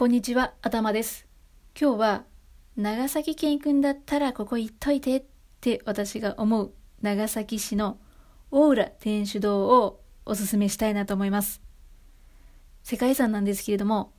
こんにちは、頭です。今日は、長崎県行くんだったらここ行っといてって私が思う長崎市の大浦天主堂をおすすめしたいなと思います。世界遺産なんですけれども、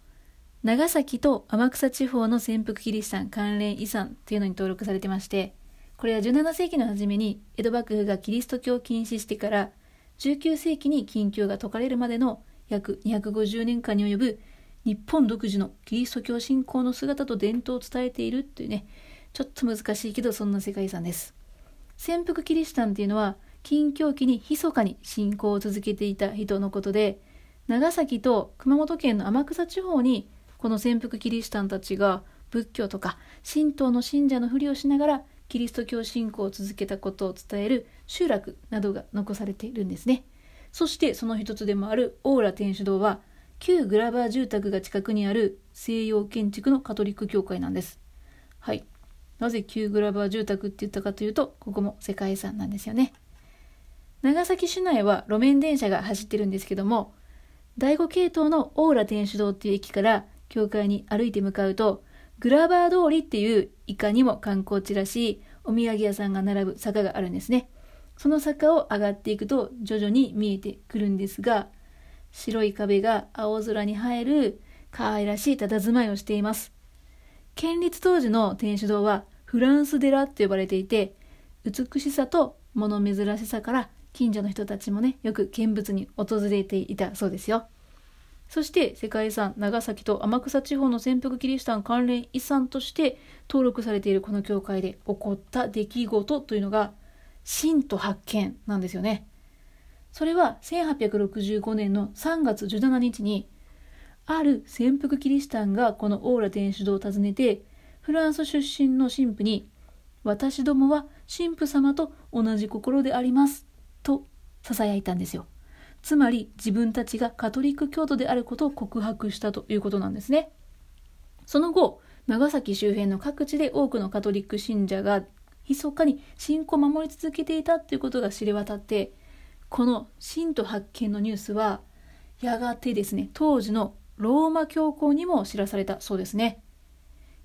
長崎と天草地方の潜伏キリシタン関連遺産っていうのに登録されてまして、これは17世紀の初めに江戸幕府がキリスト教を禁止してから19世紀に禁教が解かれるまでの約250年間に及ぶ日本独自のキリスト教信仰の姿と伝統を伝えているっていうね、ちょっと難しいけどそんな世界遺産です。潜伏キリシタンっていうのは、禁教期に密かに信仰を続けていた人のことで、長崎と熊本県の天草地方に、この潜伏キリシタンたちが仏教とか神道の信者のふりをしながらキリスト教信仰を続けたことを伝える集落などが残されているんですね。そしてその一つでもある大浦天主堂は旧グラバー住宅が近くにある西洋建築のカトリック教会なんです。はい。なぜ旧グラバー住宅って言ったかというと、ここも世界遺産なんですよね。長崎市内は路面電車が走ってるんですけども、第5系統の大浦天主堂っていう駅から教会に歩いて向かうと、グラバー通りっていういかにも観光地らしいお土産屋さんが並ぶ坂があるんですね。その坂を上がっていくと徐々に見えてくるんですが、白い壁が青空に映える可愛らしい佇まいをしています。建立当時の天主堂はフランス寺って呼ばれていて、美しさと物珍しさから近所の人たちもね、よく見物に訪れていたそうですよ。そして世界遺産長崎と天草地方の潜伏キリシタン関連遺産として登録されているこの教会で起こった出来事というのが神と発見なんですよね。それは1865年の3月17日にある潜伏キリシタンがこのオーラ天主堂を訪ねてフランス出身の神父に私どもは神父様と同じ心でありますと囁いたんですよ。つまり自分たちがカトリック教徒であることを告白したということなんですね。その後、長崎周辺の各地で多くのカトリック信者が密かに信仰を守り続けていたということが知れ渡ってこの信徒発見のニュースはやがてですね当時のローマ教皇にも知らされたそうですね。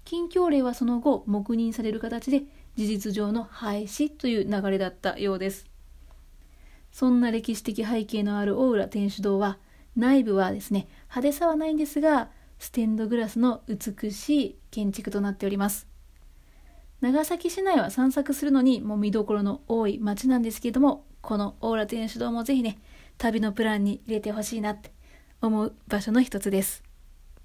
禁教令はその後黙認される形で事実上の廃止という流れだったようです。そんな歴史的背景のある大浦天主堂は内部はですね派手さはないんですがステンドグラスの美しい建築となっております。長崎市内は散策するのにもう見どころの多い街なんですけれどもこのオーラ天主堂もぜひね、旅のプランに入れてほしいなって思う場所の一つです。